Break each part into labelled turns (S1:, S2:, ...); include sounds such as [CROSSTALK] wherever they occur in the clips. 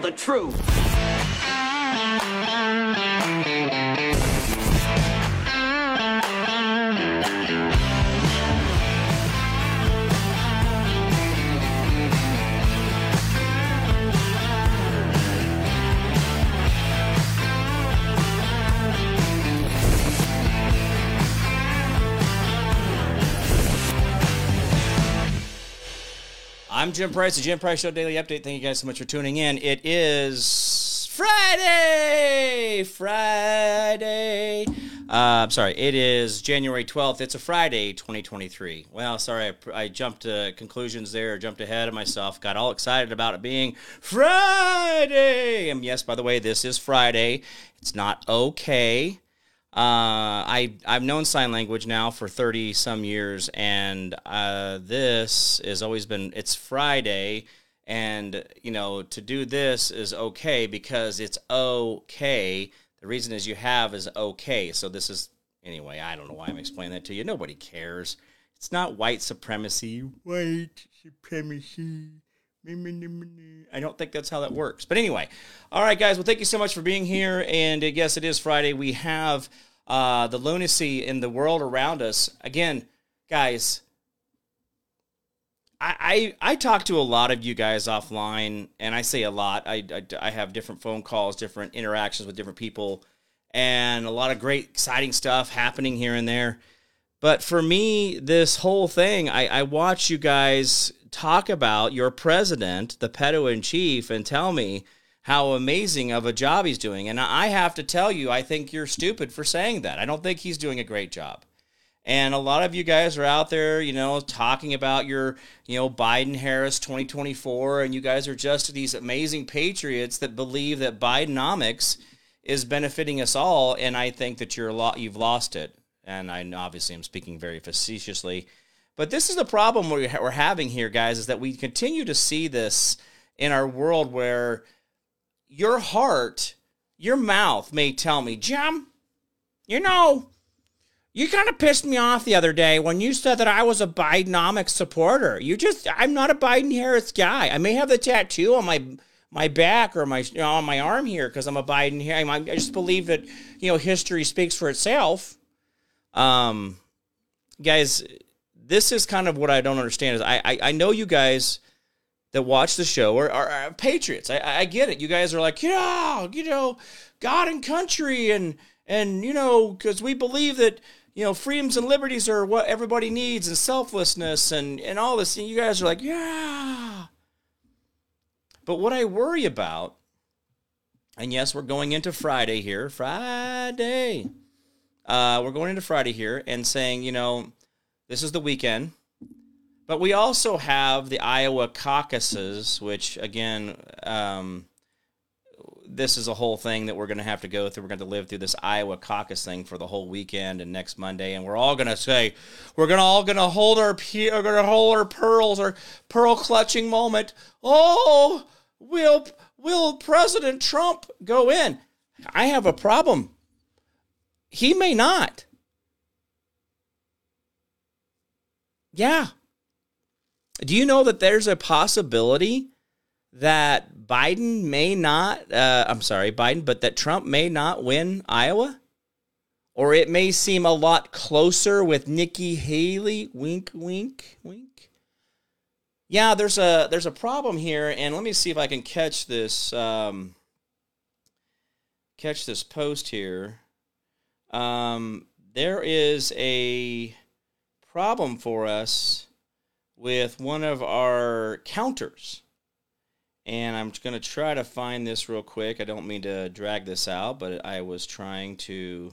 S1: the truth.
S2: I'm Jim Price, the Jim Price Show Daily Update. Thank you guys so much for tuning in. It is Friday! Friday! Uh, I'm sorry, it is January 12th. It's a Friday, 2023. Well, sorry, I, I jumped to conclusions there, jumped ahead of myself, got all excited about it being Friday! And yes, by the way, this is Friday. It's not okay. Uh, I I've known sign language now for thirty some years, and uh, this has always been. It's Friday, and you know to do this is okay because it's okay. The reason is you have is okay. So this is anyway. I don't know why I'm explaining that to you. Nobody cares. It's not white supremacy. White supremacy. I don't think that's how that works. But anyway, all right, guys. Well, thank you so much for being here. And uh, yes, it is Friday. We have uh, the lunacy in the world around us. Again, guys, I, I, I talk to a lot of you guys offline, and I say a lot. I, I, I have different phone calls, different interactions with different people, and a lot of great, exciting stuff happening here and there. But for me, this whole thing, I, I watch you guys talk about your president, the pedo in chief, and tell me how amazing of a job he's doing. And I have to tell you, I think you're stupid for saying that. I don't think he's doing a great job. And a lot of you guys are out there, you know, talking about your, you know, Biden Harris 2024, and you guys are just these amazing patriots that believe that Bidenomics is benefiting us all. And I think that you're a lot, you've lost it. And I obviously am speaking very facetiously. But this is the problem we're having here, guys, is that we continue to see this in our world where your heart, your mouth may tell me, Jim, you know, you kind of pissed me off the other day when you said that I was a Bidenomics supporter. You just, I'm not a Biden Harris guy. I may have the tattoo on my my back or my you know, on my arm here because I'm a Biden here. I just believe that you know history speaks for itself. Um, guys, this is kind of what I don't understand. Is I I, I know you guys that watch the show are, are, are patriots. I, I get it. You guys are like, yeah, you know, God and country, and and you know, because we believe that you know freedoms and liberties are what everybody needs, and selflessness, and and all this. And you guys are like, yeah. But what I worry about, and yes, we're going into Friday here, Friday. Uh, we're going into Friday here and saying, you know, this is the weekend but we also have the Iowa caucuses, which again, um, this is a whole thing that we're going to have to go through. We're going to live through this Iowa caucus thing for the whole weekend and next Monday, and we're all going to say we're going to all going to hold our we're going to hold our pearls, our pearl clutching moment. Oh, will will President Trump go in? I have a problem. He may not. Yeah, do you know that there's a possibility that Biden may not, uh, I'm sorry, Biden, but that Trump may not win Iowa? Or it may seem a lot closer with Nikki Haley. Wink, wink, wink. Yeah, there's a there's a problem here, and let me see if I can catch this um, catch this post here. Um, there is a problem for us with one of our counters. And I'm going to try to find this real quick. I don't mean to drag this out, but I was trying to.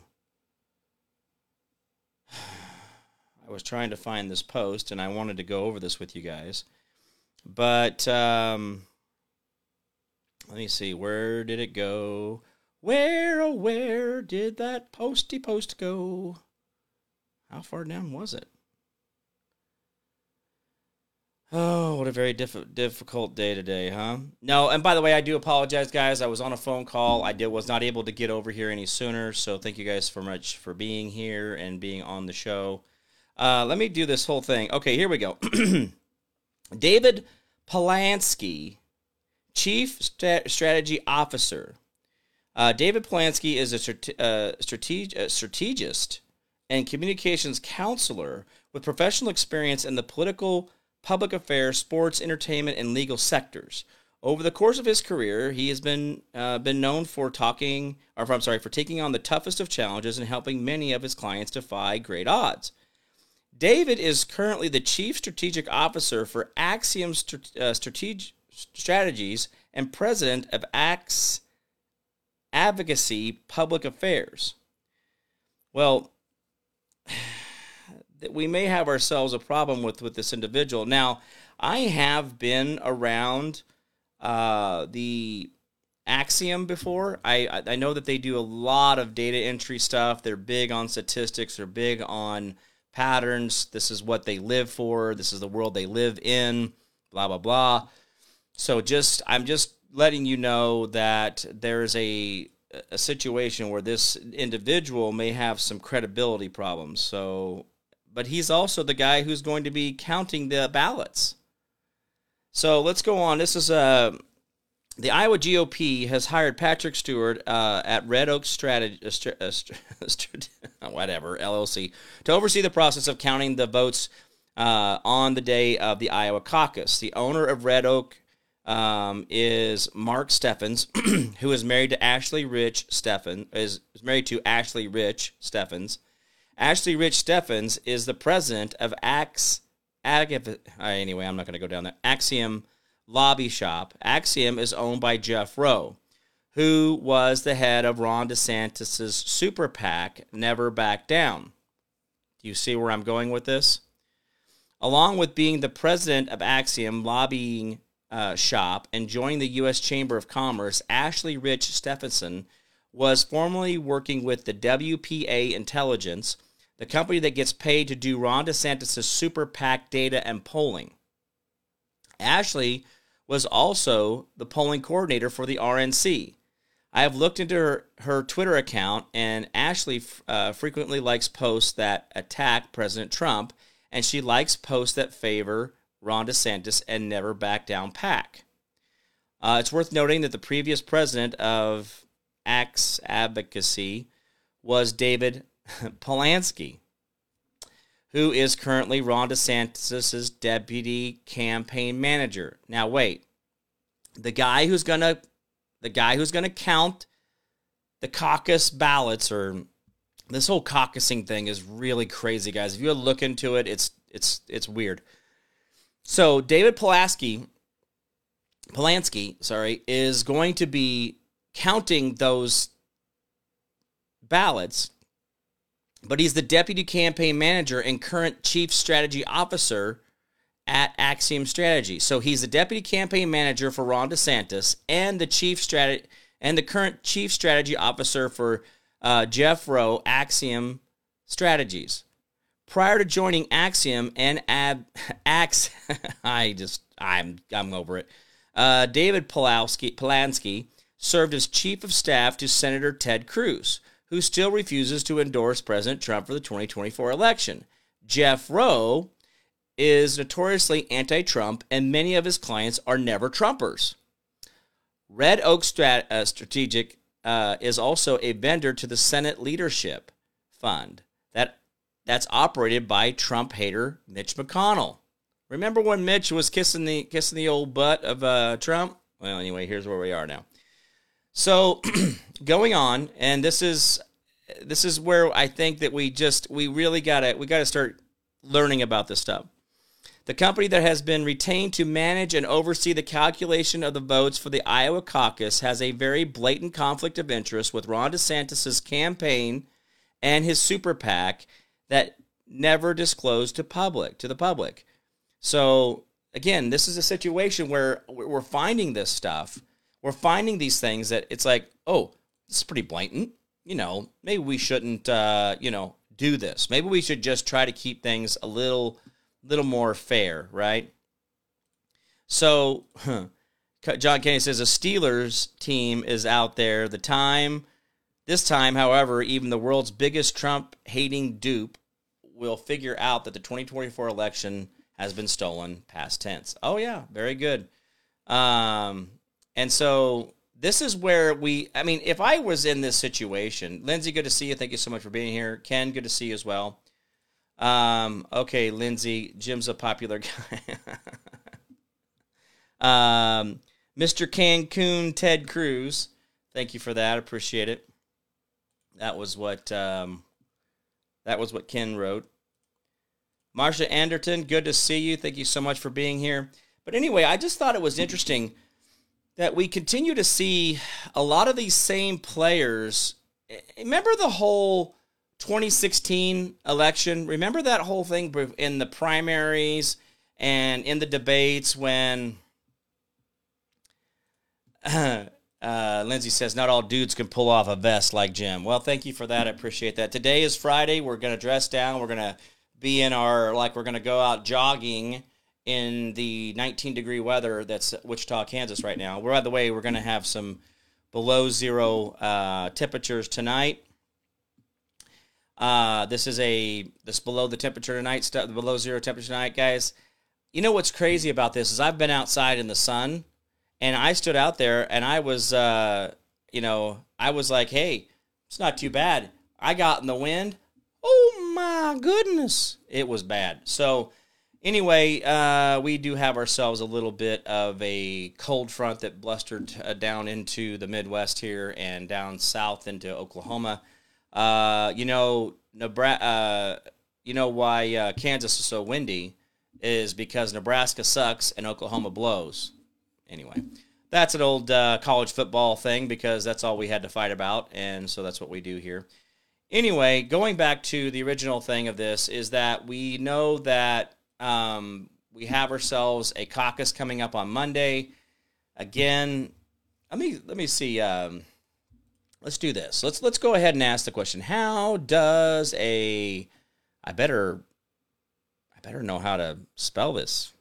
S2: [SIGHS] I was trying to find this post and I wanted to go over this with you guys. But um, let me see. Where did it go? Where, oh, where did that posty post go? How far down was it? Oh, what a very diff- difficult day today, huh? No, and by the way, I do apologize, guys. I was on a phone call. I did was not able to get over here any sooner. So thank you guys so much for being here and being on the show. Uh, let me do this whole thing. Okay, here we go. [CLEARS THROAT] David Polansky Chief St- Strategy Officer. Uh, David Polansky is a strate- uh, strateg- uh, strategist and communications counselor with professional experience in the political, public affairs, sports, entertainment, and legal sectors. Over the course of his career, he has been uh, been known for talking, or I'm sorry, for taking on the toughest of challenges and helping many of his clients defy great odds. David is currently the chief strategic officer for Axiom uh, Strateg- Strategies and president of Ax Advocacy Public Affairs. Well, we may have ourselves a problem with with this individual. Now, I have been around uh, the Axiom before. I I know that they do a lot of data entry stuff. They're big on statistics. They're big on patterns. This is what they live for. This is the world they live in. Blah blah blah. So just I'm just letting you know that there's a a situation where this individual may have some credibility problems. So, but he's also the guy who's going to be counting the ballots. So let's go on. This is uh, the Iowa GOP has hired Patrick Stewart uh, at Red Oak Strategy, uh, uh [LAUGHS] [LAUGHS] whatever LLC, to oversee the process of counting the votes uh, on the day of the Iowa caucus. The owner of Red Oak um, is Mark Steffens, [CLEARS THROAT] who is married to Ashley Rich Steffens, is married to Ashley Rich Steffens. Ashley Rich Steffens is the president of Ax, Ag, anyway, I'm not going to go down there. Axiom Lobby Shop. Axiom is owned by Jeff Roe, who was the head of Ron DeSantis' super PAC, Never Back Down. Do you see where I'm going with this? Along with being the president of Axiom Lobbying uh, shop and joining the U.S. Chamber of Commerce, Ashley Rich Stephenson was formerly working with the WPA Intelligence, the company that gets paid to do Ron DeSantis' super PAC data and polling. Ashley was also the polling coordinator for the RNC. I have looked into her, her Twitter account, and Ashley uh, frequently likes posts that attack President Trump, and she likes posts that favor Ron DeSantis, and Never Back Down PAC. Uh, it's worth noting that the previous president of Axe Advocacy was David [LAUGHS] Polansky, who is currently Ron DeSantis' deputy campaign manager. Now, wait, the guy who's gonna, the guy who's gonna count the caucus ballots or this whole caucusing thing is really crazy, guys. If you look into it, it's it's it's weird. So David Pulaski, Polanski, sorry, is going to be counting those ballots, but he's the deputy campaign manager and current chief strategy officer at Axiom Strategy. So he's the deputy campaign manager for Ron DeSantis and the chief strategy and the current chief strategy officer for uh, Jeff Roe Axiom Strategies. Prior to joining Axiom and Ab [LAUGHS] Ax, [LAUGHS] I just I'm I'm over it. Uh, David Pulaski, Polansky served as chief of staff to Senator Ted Cruz, who still refuses to endorse President Trump for the 2024 election. Jeff Roe is notoriously anti-Trump, and many of his clients are never Trumpers. Red Oak Strat- uh, Strategic uh, is also a vendor to the Senate Leadership Fund that that's operated by Trump hater Mitch McConnell. Remember when Mitch was kissing the kissing the old butt of uh, Trump? Well, anyway, here's where we are now. So, [CLEARS THROAT] going on, and this is this is where I think that we just we really gotta we gotta start learning about this stuff. The company that has been retained to manage and oversee the calculation of the votes for the Iowa caucus has a very blatant conflict of interest with Ron DeSantis' campaign and his super PAC that never disclosed to public to the public. So again, this is a situation where we're finding this stuff. We're finding these things that it's like, oh, this is pretty blatant. You know, maybe we shouldn't, uh, you know, do this. Maybe we should just try to keep things a little, little more fair, right? So, huh, John Kennedy says a Steelers team is out there. The time this time, however, even the world's biggest Trump hating dupe will figure out that the 2024 election has been stolen, past tense. Oh, yeah, very good. Um, And so this is where we, I mean, if I was in this situation, Lindsay, good to see you. Thank you so much for being here. Ken, good to see you as well. Um, okay, Lindsay, Jim's a popular [LAUGHS] guy. um, Mr. Cancun, Ted Cruz. Thank you for that. Appreciate it. That was what um, that was what Ken wrote. Marsha Anderton, good to see you. Thank you so much for being here. But anyway, I just thought it was interesting that we continue to see a lot of these same players. Remember the whole 2016 election? Remember that whole thing in the primaries and in the debates when [CLEARS THROAT] uh, Lindsay says, not all dudes can pull off a vest like Jim. Well, thank you for that. I appreciate that. Today is Friday. We're going to dress down. We're going to be in our, like, we're going to go out jogging in the 19 degree weather that's Wichita, Kansas right now. By the way, we're going to have some below zero uh, temperatures tonight. Uh, this is a this below the temperature tonight stuff below zero temperature tonight, guys. You know what's crazy about this is I've been outside in the sun, and I stood out there and I was, uh, you know, I was like, hey, it's not too bad. I got in the wind. Oh my goodness, it was bad. So anyway, uh, we do have ourselves a little bit of a cold front that blustered uh, down into the Midwest here and down south into Oklahoma. Uh, you know, Nebraska. Uh, you know why uh, Kansas is so windy is because Nebraska sucks and Oklahoma blows. Anyway, that's an old uh, college football thing because that's all we had to fight about, and so that's what we do here. Anyway, going back to the original thing of this is that we know that um, we have ourselves a caucus coming up on Monday. Again, let me let me see. Um, let's do this. Let's let's go ahead and ask the question: How does a I better I better know how to spell this.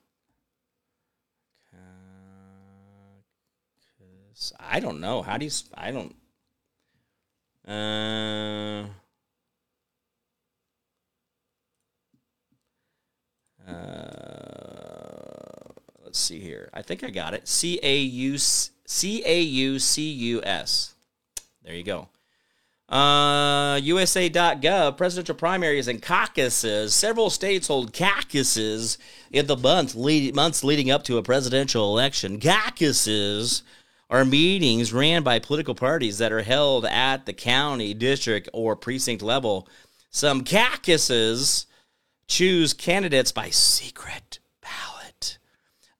S2: I don't know. How do you? I don't. Uh, Uh, let's see here. I think I got it. C A U C A U C U S. There you go. Uh, USA.gov, presidential primaries and caucuses. Several states hold caucuses in the month lead, months leading up to a presidential election. Caucuses are meetings ran by political parties that are held at the county, district, or precinct level. Some caucuses choose candidates by secret ballot.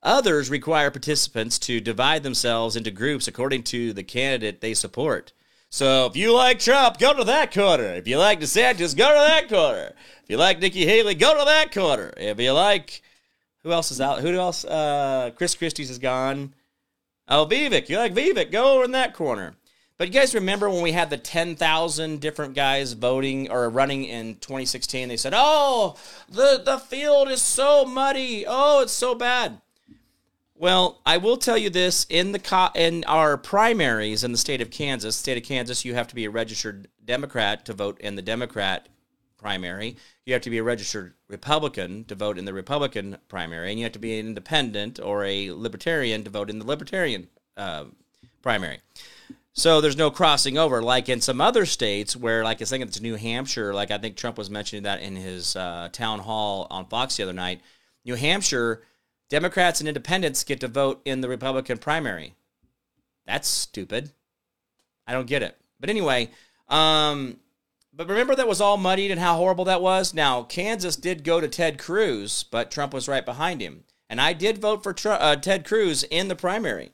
S2: Others require participants to divide themselves into groups according to the candidate they support. So if you like Trump, go to that corner. If you like DeSantis, go to that corner. If you like Nikki Haley, go to that corner. If you like, who else is out? Who else? Uh, Chris Christie's is gone. Oh, Vivek. You like Vivek? Go over in that corner. But you guys remember when we had the 10,000 different guys voting or running in 2016? They said, oh, the, the field is so muddy. Oh, it's so bad. Well, I will tell you this in the co- in our primaries in the state of Kansas, state of Kansas, you have to be a registered Democrat to vote in the Democrat primary. You have to be a registered Republican to vote in the Republican primary, and you have to be an independent or a libertarian to vote in the Libertarian uh, primary. So there's no crossing over, like in some other states where, like I think it's New Hampshire, like I think Trump was mentioning that in his uh, town hall on Fox the other night. New Hampshire, Democrats and independents get to vote in the Republican primary. That's stupid. I don't get it. But anyway, um, but remember that was all muddied and how horrible that was? Now, Kansas did go to Ted Cruz, but Trump was right behind him. And I did vote for uh, Ted Cruz in the primary.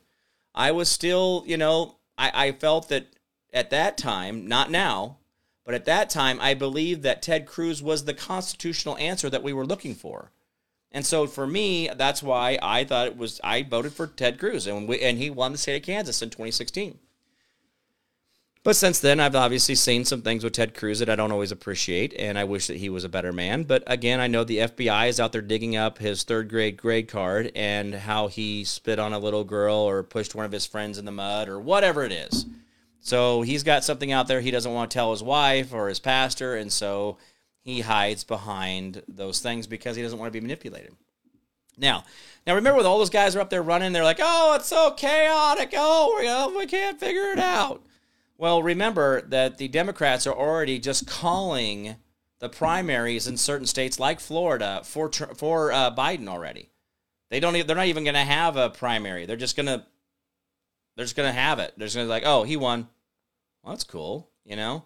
S2: I was still, you know, I, I felt that at that time, not now, but at that time, I believed that Ted Cruz was the constitutional answer that we were looking for. And so for me, that's why I thought it was, I voted for Ted Cruz, and, we, and he won the state of Kansas in 2016. But since then, I've obviously seen some things with Ted Cruz that I don't always appreciate, and I wish that he was a better man. But again, I know the FBI is out there digging up his third grade grade card and how he spit on a little girl or pushed one of his friends in the mud or whatever it is. So he's got something out there he doesn't want to tell his wife or his pastor, and so he hides behind those things because he doesn't want to be manipulated. Now, now remember, with all those guys are up there running, they're like, "Oh, it's so chaotic. Oh, we, oh, we can't figure it out." Well, remember that the Democrats are already just calling the primaries in certain states like Florida for for uh, Biden already. They don't. They're not even going to have a primary. They're just going to. They're just going to have it. They're just going to be like, oh, he won. Well, that's cool. You know.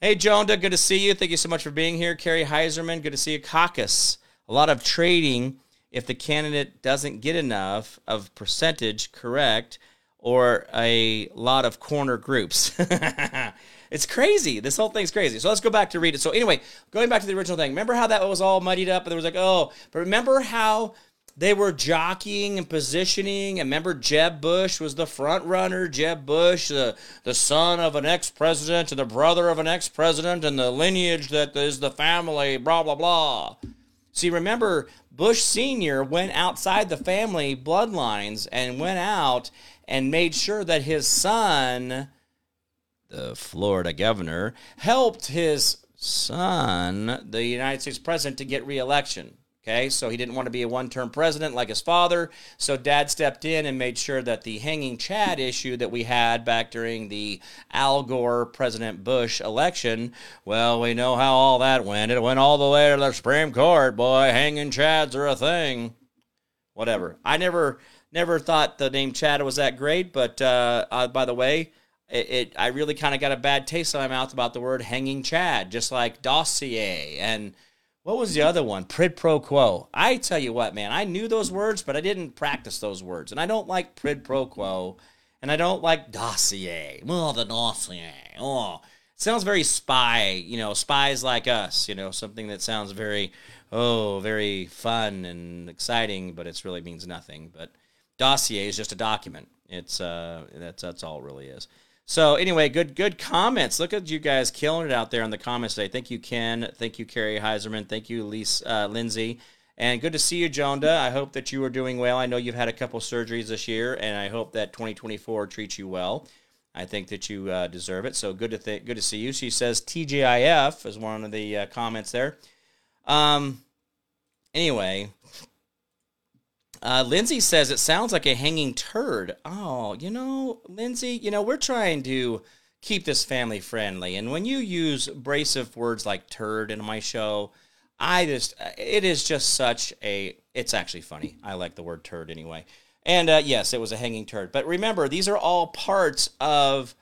S2: Hey, Jonda, good to see you. Thank you so much for being here. Carrie Heiserman, good to see you. Caucus, a lot of trading if the candidate doesn't get enough of percentage correct or a lot of corner groups. [LAUGHS] it's crazy. This whole thing's crazy. So let's go back to read it. So anyway, going back to the original thing. Remember how that was all muddied up and there was like, oh, but remember how they were jockeying and positioning. And remember, Jeb Bush was the front runner. Jeb Bush, the, the son of an ex president and the brother of an ex president, and the lineage that is the family, blah, blah, blah. See, remember, Bush Sr. went outside the family bloodlines and went out and made sure that his son, the Florida governor, helped his son, the United States president, to get reelection. Okay, so he didn't want to be a one term president like his father. So dad stepped in and made sure that the hanging Chad issue that we had back during the Al Gore President Bush election, well, we know how all that went. It went all the way to the Supreme Court. Boy, hanging Chads are a thing. Whatever. I never never thought the name Chad was that great, but uh, uh, by the way, it, it I really kind of got a bad taste in my mouth about the word hanging Chad, just like dossier and what was the other one? Prid pro quo. I tell you what, man, I knew those words, but I didn't practice those words. And I don't like prid pro quo, and I don't like dossier. Oh, the dossier. Oh, sounds very spy, you know, spies like us, you know, something that sounds very, oh, very fun and exciting, but it really means nothing. But dossier is just a document. It's, uh, that's, that's all it really is. So anyway, good good comments. Look at you guys killing it out there in the comments today. Thank you, Ken. Thank you, Carrie Heiserman. Thank you, Lisa, uh, Lindsay. And good to see you, Jonda. I hope that you are doing well. I know you've had a couple surgeries this year, and I hope that 2024 treats you well. I think that you uh, deserve it. So good to th- good to see you. She says TGIF is one of the uh, comments there. Um. Anyway, uh, Lindsay says it sounds like a hanging turd. Oh, you know, Lindsay, you know, we're trying to keep this family friendly. And when you use abrasive words like turd in my show, I just, it is just such a, it's actually funny. I like the word turd anyway. And uh, yes, it was a hanging turd. But remember, these are all parts of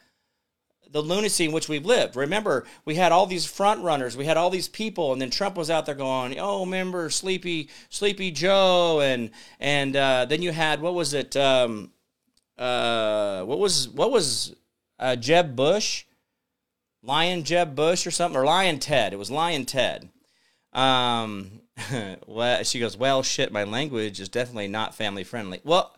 S2: the lunacy in which we've lived. Remember, we had all these front runners, we had all these people, and then Trump was out there going, "Oh, remember Sleepy Sleepy Joe," and and uh, then you had what was it? Um, uh, what was what was uh, Jeb Bush, Lyin' Jeb Bush or something, or Lyin' Ted? It was Lyin' Ted. Um, [LAUGHS] well, she goes, "Well, shit, my language is definitely not family friendly." Well,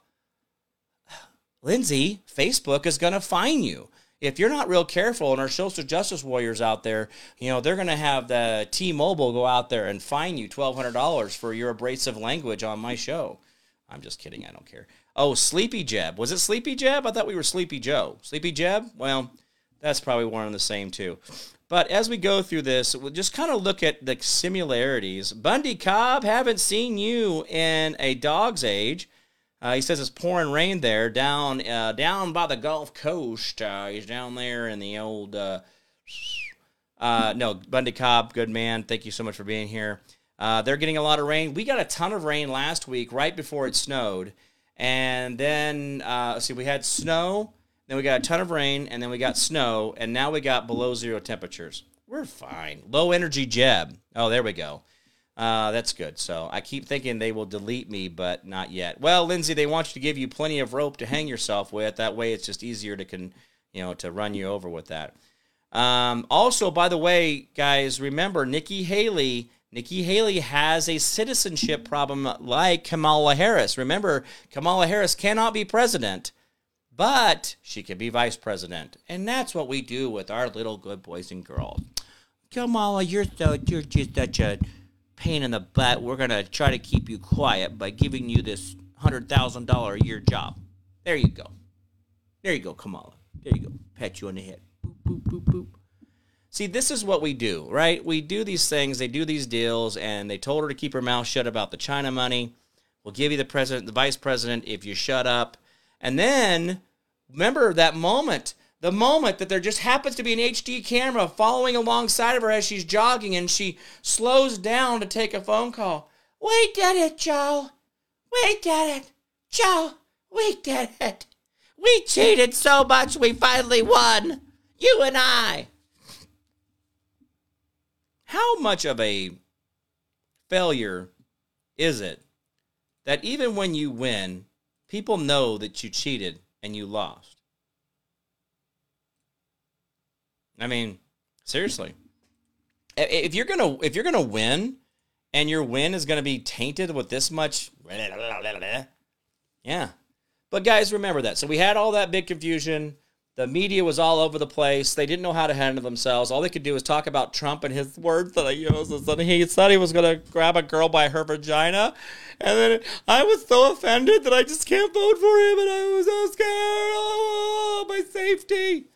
S2: Lindsay, Facebook is going to fine you if you're not real careful and our social justice warriors out there, you know, they're going to have the T-Mobile go out there and fine you $1,200 for your abrasive language on my show. I'm just kidding. I don't care. Oh, Sleepy Jeb. Was it Sleepy Jeb? I thought we were Sleepy Joe. Sleepy Jeb? Well, that's probably one and the same too. But as we go through this, we'll just kind of look at the similarities. Bundy Cobb, haven't seen you in a dog's age. Uh, he says it's pouring rain there down uh, down by the Gulf Coast. Uh, he's down there in the old. Uh, uh, no, Bundy Cobb, good man. Thank you so much for being here. Uh, they're getting a lot of rain. We got a ton of rain last week, right before it snowed, and then see, we had snow, then we got a ton of rain, and then we got snow, and now we got below zero temperatures. We're fine. Low energy Jeb. Oh, there we go. Uh, that's good. So I keep thinking they will delete me, but not yet. Well, Lindsay, they want you to give you plenty of rope to hang yourself with. That way, it's just easier to can you know to run you over with that. Um, also, by the way, guys, remember Nikki Haley. Nikki Haley has a citizenship problem like Kamala Harris. Remember, Kamala Harris cannot be president, but she can be vice president, and that's what we do with our little good boys and girls. Kamala, you're so you're just such a pain in the butt. We're going to try to keep you quiet by giving you this $100,000 a year job. There you go. There you go, Kamala. There you go. Pat you on the head. Boop, boop, boop, boop. See, this is what we do, right? We do these things, they do these deals, and they told her to keep her mouth shut about the China money. We'll give you the president, the vice president, if you shut up. And then remember that moment, the moment that there just happens to be an HD camera following alongside of her as she's jogging and she slows down to take a phone call. We did it, Joe. We did it. Joe, we did it. We cheated so much we finally won. You and I. How much of a failure is it that even when you win, people know that you cheated and you lost? I mean, seriously. If you're gonna if you're gonna win, and your win is gonna be tainted with this much, [LAUGHS] yeah. But guys, remember that. So we had all that big confusion. The media was all over the place. They didn't know how to handle themselves. All they could do was talk about Trump and his words that he used. And he said he was going to grab a girl by her vagina. And then I was so offended that I just can't vote for him. And I was so scared. Oh, my safety.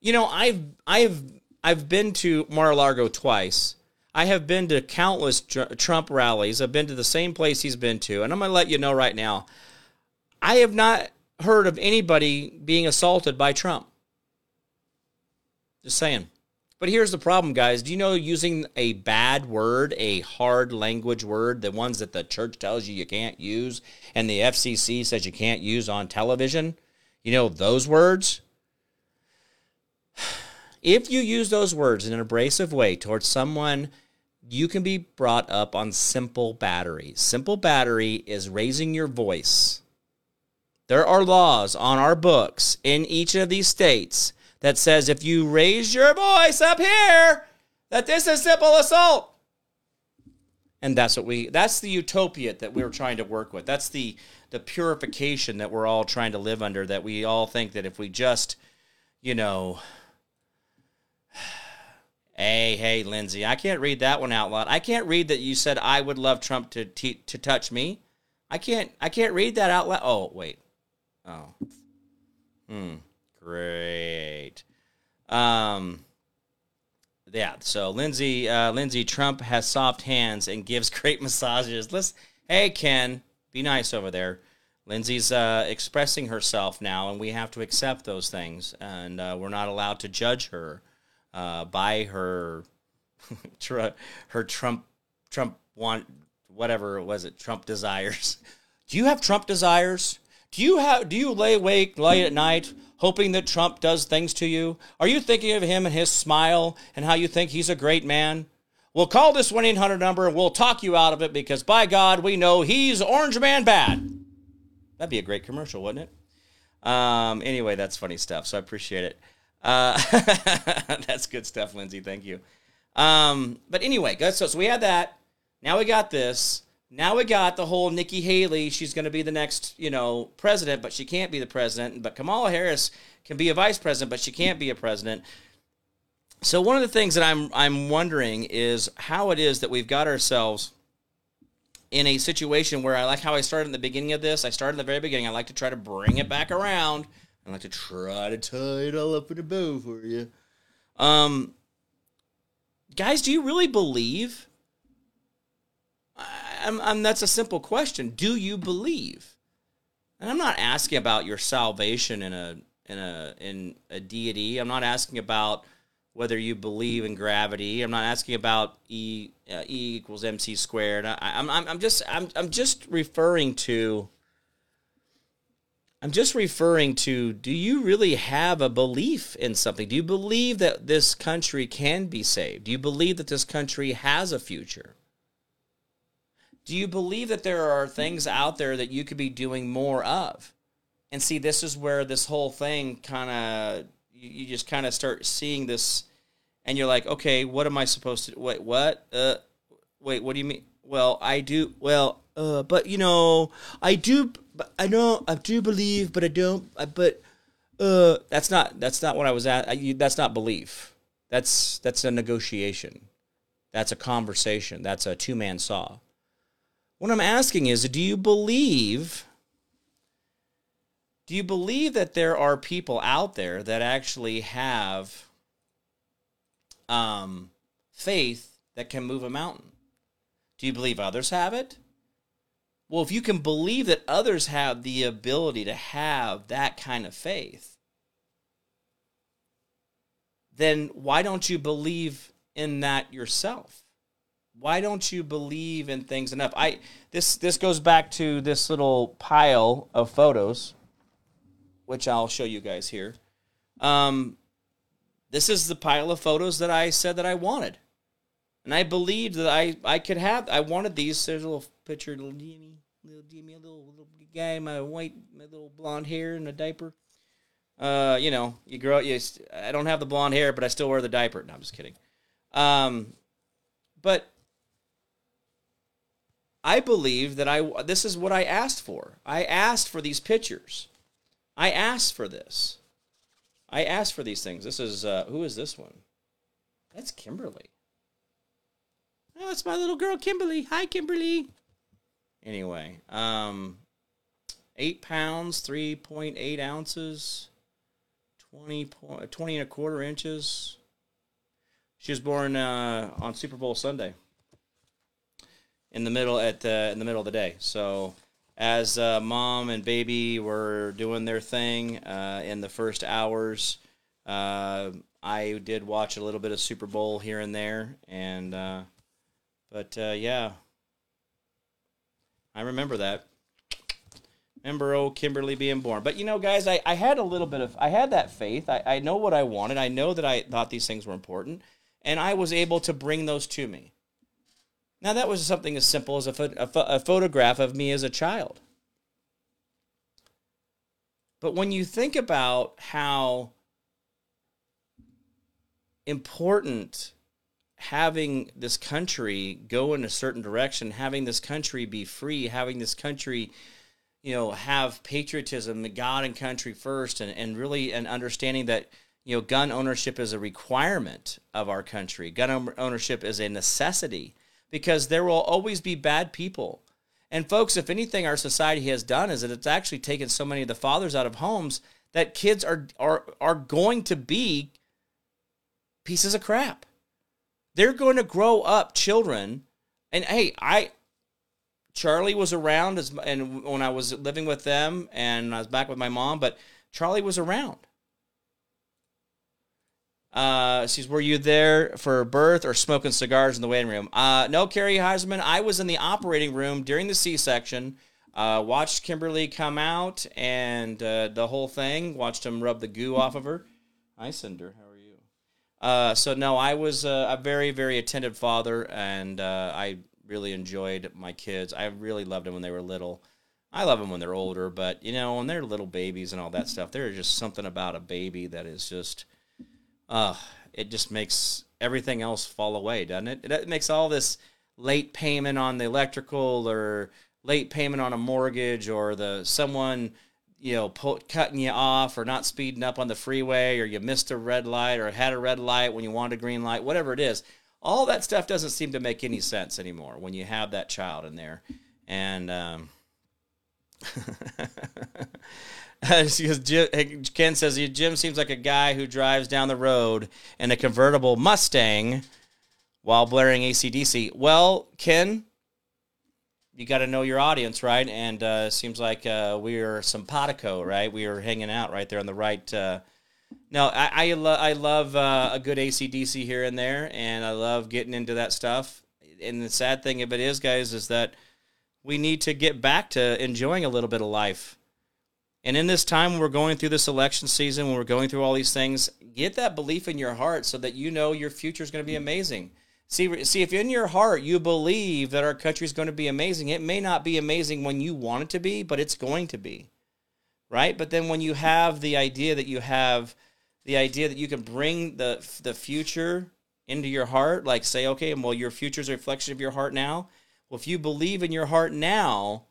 S2: You know, I've, I've, I've been to Mar-a-Lago twice. I have been to countless Trump rallies. I've been to the same place he's been to. And I'm going to let you know right now, I have not heard of anybody being assaulted by Trump. Just saying. But here's the problem, guys. Do you know using a bad word, a hard language word, the ones that the church tells you you can't use and the FCC says you can't use on television? You know, those words? If you use those words in an abrasive way towards someone, you can be brought up on simple battery. Simple battery is raising your voice there are laws on our books in each of these states that says if you raise your voice up here, that this is simple assault. And that's what we that's the utopia that we're trying to work with. That's the the purification that we're all trying to live under that we all think that if we just, you know, Hey, hey, Lindsay, I can't read that one out loud. I can't read that you said I would love Trump to te- to touch me. I can't I can't read that out loud. Oh, wait. Oh. Hmm. Great. Um. Yeah. So Lindsay, uh, Lindsay Trump has soft hands and gives [LAUGHS] great massages. Let's. Hey Ken, be nice over there. Lindsay's uh, expressing herself now, and we have to accept those things, and uh, we're not allowed to judge her uh, by her [LAUGHS] her Trump Trump want whatever was it Trump desires. Do you have Trump desires? Do you have do you lay awake late at night hoping that Trump does things to you? Are you thinking of him and his smile and how you think he's a great man? We'll call this 1 800 number and we'll talk you out of it because by God, we know he's Orange Man bad. That'd be a great commercial, wouldn't it? Um, anyway, that's funny stuff, so I appreciate it. Uh, [LAUGHS] that's good stuff, Lindsay. Thank you. Um, but anyway, good. So, so we had that. Now we got this. Now we got the whole Nikki Haley. She's going to be the next, you know, president, but she can't be the president. But Kamala Harris can be a vice president, but she can't be a president. So one of the things that I'm I'm wondering is how it is that we've got ourselves in a situation where I like how I started in the beginning of this. I started in the very beginning. I like to try to bring it back around. I like to try to tie it all up in a bow for you. Um, guys, do you really believe I'm, I'm, that's a simple question. Do you believe? And I'm not asking about your salvation in a in a in a deity. I'm not asking about whether you believe in gravity. I'm not asking about E uh, E equals mc squared. I, I'm, I'm I'm just I'm I'm just referring to. I'm just referring to do you really have a belief in something? Do you believe that this country can be saved? Do you believe that this country has a future? Do you believe that there are things out there that you could be doing more of? And see, this is where this whole thing kind of, you, just kind of start seeing this, and you're like, okay, what am I supposed to, wait, what? Uh, wait, what do you mean? Well, I do, well, uh, but you know, I do, I know, I do believe, but I don't, I, but, uh, that's not, that's not what I was at. I, that's not belief. That's, that's a negotiation. That's a conversation. That's a two man saw what I'm asking is do you believe do you believe that there are people out there that actually have um, faith that can move a mountain? Do you believe others have it? Well, if you can believe that others have the ability to have that kind of faith, then why don't you believe in that yourself? Why don't you believe in things enough? I this this goes back to this little pile of photos, which I'll show you guys here. Um, this is the pile of photos that I said that I wanted, and I believed that I I could have. I wanted these. There's a little picture, little little Jimmy, a little little guy, my white, my little blonde hair and a diaper. Uh, you know, you grow. You, I don't have the blonde hair, but I still wear the diaper. No, I'm just kidding. Um, but I believe that I this is what I asked for. I asked for these pictures. I asked for this. I asked for these things. This is uh, who is this one? That's Kimberly. Oh, that's my little girl Kimberly. Hi, Kimberly. Anyway, um, eight pounds, three point eight ounces. 20, point, 20 and a quarter inches. She was born uh, on Super Bowl Sunday in the middle at uh, in the middle of the day. So as uh, mom and baby were doing their thing uh, in the first hours, uh, I did watch a little bit of Super Bowl here and there, and uh, but yeah, I remember that. Remember old Kimberly being born. But you know, guys, I, I had a little bit of I had that faith. I, I know what I wanted. I know that I thought these things were important. And I was able to bring those to me. Now that was something as simple as a, a, a photograph of me as a child. But when you think about how important having this country go in a certain direction, having this country be free, having this country you know, have patriotism, God and country first, and, and really an understanding that, you know, gun ownership is a requirement of our country. Gun ownership is a necessity because there will always be bad people. And folks, if anything our society has done is that it's actually taken so many of the fathers out of homes that kids are are are going to be pieces of crap. They're going to grow up children and hey, I Charlie was around as and when I was living with them and I was back with my mom, but Charlie was around. Uh, says, were you there for birth or smoking cigars in the waiting room? Uh, no, Carrie Heisman. I was in the operating room during the C-section. Uh, watched Kimberly come out and uh, the whole thing. Watched him rub the goo off of her. How are you? Uh, so no, I was a very, very attentive father, and uh, I really enjoyed my kids. I really loved them when they were little. I love them when they're older, but you know, when they're little babies and all that stuff, there's just something about a baby that is just, uh, it just makes everything else fall away, doesn't it? It makes all this late payment on the electrical or late payment on a mortgage or the someone you know cutting you off or not speeding up on the freeway or you missed a red light or had a red light when you wanted a green light whatever it is all that stuff doesn't seem to make any sense anymore when you have that child in there. And um, [LAUGHS] Ken says Jim seems like a guy who drives down the road in a convertible Mustang while blaring ACDC. Well, Ken, you got to know your audience, right? And uh, seems like uh, we are simpatico, right? We are hanging out right there on the right. Uh, no, I I, lo- I love uh, a good ACDC here and there, and I love getting into that stuff. And the sad thing of it is, guys, is that we need to get back to enjoying a little bit of life. And in this time when we're going through this election season, when we're going through all these things, get that belief in your heart so that you know your future is going to be amazing. See, see, if in your heart you believe that our country is going to be amazing, it may not be amazing when you want it to be, but it's going to be right? But then when you have the idea that you have the idea that you can bring the the future into your heart, like say, okay, well, your future is a reflection of your heart now. Well, if you believe in your heart now,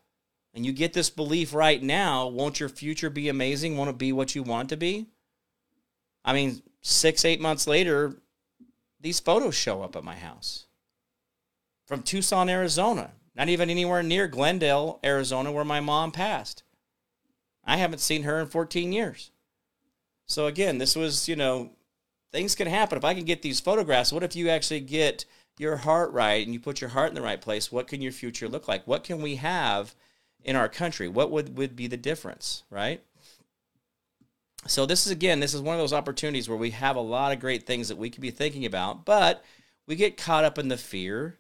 S2: and you get this belief right now, won't your future be amazing? Won't it be what you want to be? I mean, six, eight months later, these photos show up at my house from Tucson, Arizona. Not even anywhere near Glendale, Arizona, where my mom passed. I haven't seen her in 14 years. So again, this was, you know, things can happen. If I can get these photographs, what if you actually get your heart right and you put your heart in the right place? What can your future look like? What can we have in our country? What would, would be the difference, right? So this is again, this is one of those opportunities where we have a lot of great things that we could be thinking about, but we get caught up in the fear,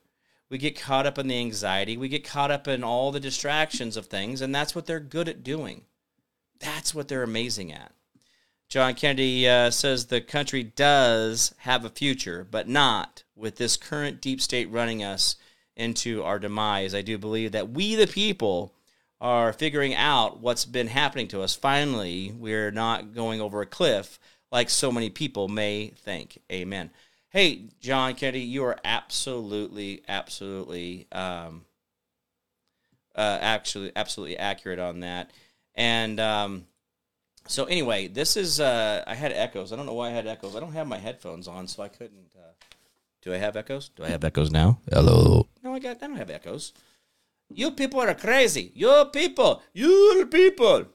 S2: we get caught up in the anxiety, we get caught up in all the distractions of things, and that's what they're good at doing. That's what they're amazing at. John Kennedy uh, says the country does have a future, but not with this current deep state running us into our demise. I do believe that we, the people, are figuring out what's been happening to us. Finally, we're not going over a cliff like so many people may think. Amen. Hey, John Kennedy, you are absolutely, absolutely, um, uh, actually, absolutely accurate on that. And um, so, anyway, this is. Uh, I had echoes. I don't know why I had echoes. I don't have my headphones on, so I couldn't. Uh, do I have echoes? Do I have echoes now?
S1: Hello.
S2: No, I got. I don't have echoes. You people are crazy. You people. You people.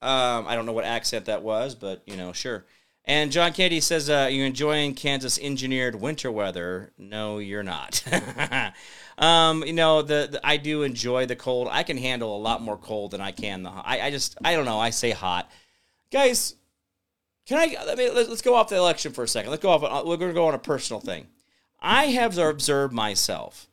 S2: Um, I don't know what accent that was, but you know, sure. And John Candy says, uh, "You enjoying Kansas engineered winter weather?" No, you're not. [LAUGHS] um, you know, the, the, I do enjoy the cold. I can handle a lot more cold than I can the. I, I just I don't know. I say hot, guys. Can I? Let me, let's go off the election for a second. Let's go off. We're going to go on a personal thing. I have observed myself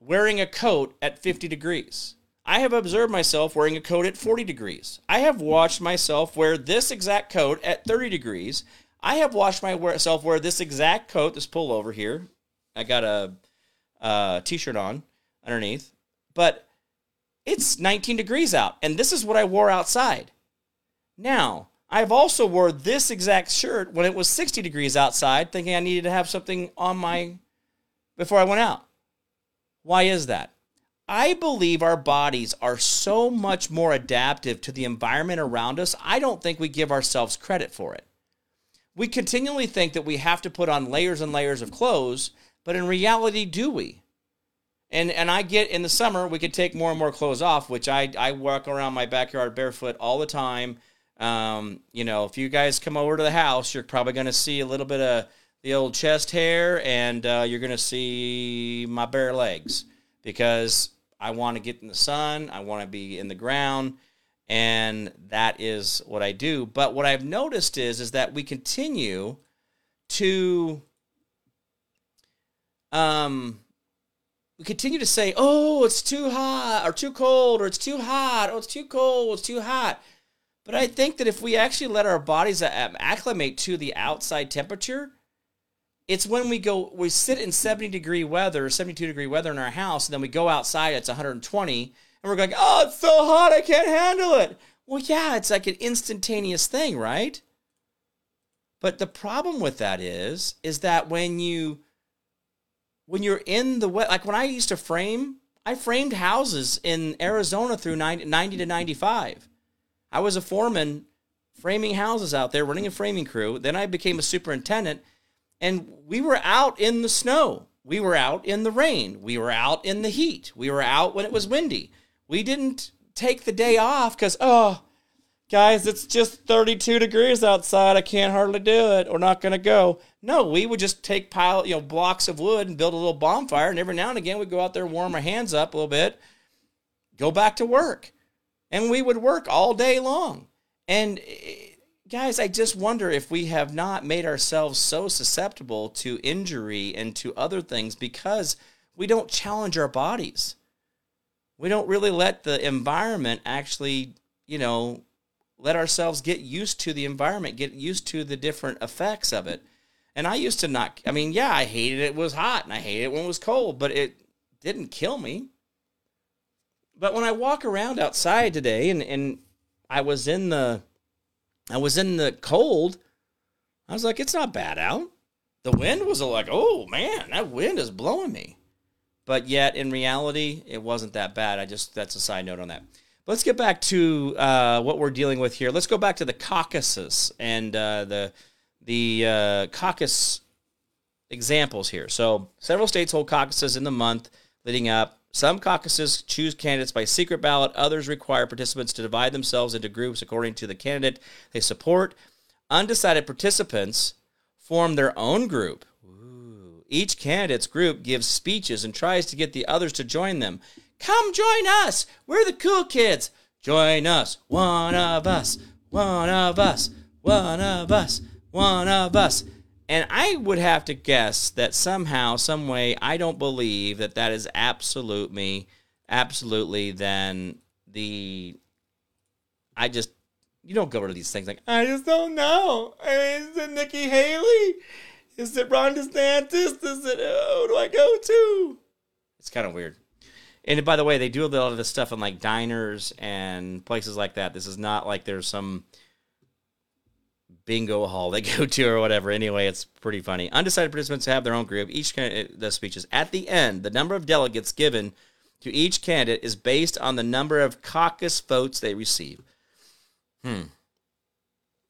S2: wearing a coat at 50 degrees. I have observed myself wearing a coat at 40 degrees. I have watched myself wear this exact coat at 30 degrees. I have watched myself wear this exact coat, this pullover here. I got a a t-shirt on underneath, but it's 19 degrees out, and this is what I wore outside. Now, I've also wore this exact shirt when it was 60 degrees outside, thinking I needed to have something on my before I went out. Why is that? I believe our bodies are so much more adaptive to the environment around us. I don't think we give ourselves credit for it. We continually think that we have to put on layers and layers of clothes, but in reality, do we? And and I get in the summer we could take more and more clothes off, which I I walk around my backyard barefoot all the time. Um, you know, if you guys come over to the house, you're probably going to see a little bit of the old chest hair, and uh, you're going to see my bare legs because I want to get in the sun. I want to be in the ground. And that is what I do. But what I've noticed is, is that we continue to um we continue to say, oh, it's too hot or too cold or it's too hot. Oh, it's too cold. It's too hot. But I think that if we actually let our bodies acclimate to the outside temperature, it's when we go, we sit in 70 degree weather, 72 degree weather in our house, and then we go outside, it's 120, and we're going, oh, it's so hot, I can't handle it. Well, yeah, it's like an instantaneous thing, right? But the problem with that is, is that when you, when you're in the wet, like when I used to frame, I framed houses in Arizona through 90, 90 to 95. I was a foreman framing houses out there, running a framing crew. Then I became a superintendent and we were out in the snow. We were out in the rain. We were out in the heat. We were out when it was windy. We didn't take the day off because, oh, guys, it's just 32 degrees outside. I can't hardly do it. We're not going to go. No, we would just take pile, you know, blocks of wood and build a little bonfire. And every now and again, we'd go out there, warm our hands up a little bit, go back to work. And we would work all day long. And guys, I just wonder if we have not made ourselves so susceptible to injury and to other things because we don't challenge our bodies. We don't really let the environment actually, you know, let ourselves get used to the environment, get used to the different effects of it. And I used to not, I mean, yeah, I hated it was hot and I hated it when it was cold, but it didn't kill me. But when I walk around outside today and, and I was in the I was in the cold. I was like, it's not bad out. The wind was like, oh man, that wind is blowing me. But yet, in reality, it wasn't that bad. I just, that's a side note on that. But let's get back to uh, what we're dealing with here. Let's go back to the caucuses and uh, the, the uh, caucus examples here. So, several states hold caucuses in the month leading up. Some caucuses choose candidates by secret ballot, others require participants to divide themselves into groups according to the candidate they support. Undecided participants form their own group. Each candidate's group gives speeches and tries to get the others to join them. Come join us. We're the cool kids. Join us. One of us. One of us. One of us. One of us. And I would have to guess that somehow, some way, I don't believe that that is absolutely, absolutely then the. I just, you don't go to these things like, I just don't know. Is it Nikki Haley? Is it Ron DeSantis? Is it, oh, who do I go to? It's kind of weird. And by the way, they do a lot of this stuff in like diners and places like that. This is not like there's some bingo hall they [LAUGHS] go to or whatever. Anyway, it's pretty funny. Undecided participants have their own group. Each candidate does speeches. At the end, the number of delegates given to each candidate is based on the number of caucus votes they receive. Hmm.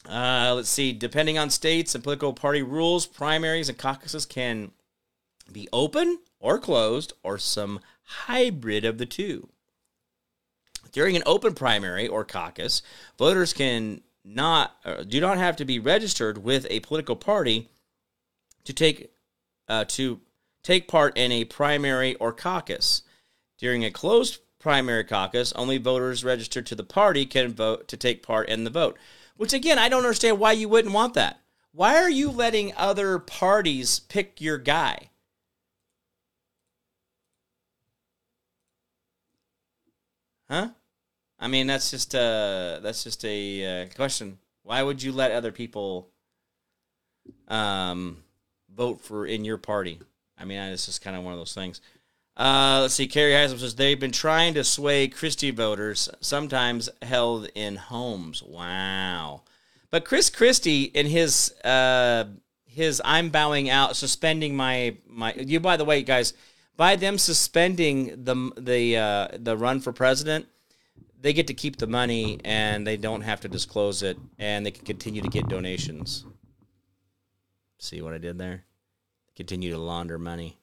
S2: Uh, let's see. Depending on states and political party rules, primaries and caucuses can be open or closed or some hybrid of the two. During an open primary or caucus, voters can not uh, do not have to be registered with a political party to take uh, to take part in a primary or caucus. During a closed primary caucus, only voters registered to the party can vote to take part in the vote. Which again, I don't understand why you wouldn't want that. Why are you letting other parties pick your guy? Huh? I mean, that's just a that's just a uh, question. Why would you let other people um, vote for in your party? I mean, it's just kind of one of those things. Uh, let's see. Carrie Heisler says they've been trying to sway Christie voters, sometimes held in homes. Wow. But Chris Christie in his uh, his I'm bowing out, suspending my my. You by the way, guys, by them suspending the the uh, the run for president they get to keep the money and they don't have to disclose it and they can continue to get donations. See what I did there? Continue to launder money.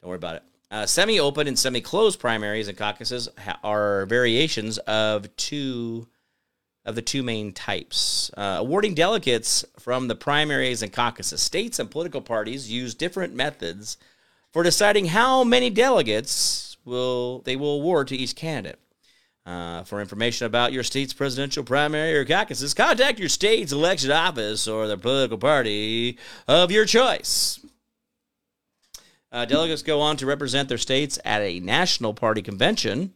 S2: Don't worry about it. Uh, semi open and semi closed primaries and caucuses ha- are variations of two of the two main types. Uh, awarding delegates from the primaries and caucuses. States and political parties use different methods for deciding how many delegates will they will award to each candidate. Uh, for information about your state's presidential primary or caucuses, contact your state's election office or the political party of your choice. Uh, delegates go on to represent their states at a national party convention.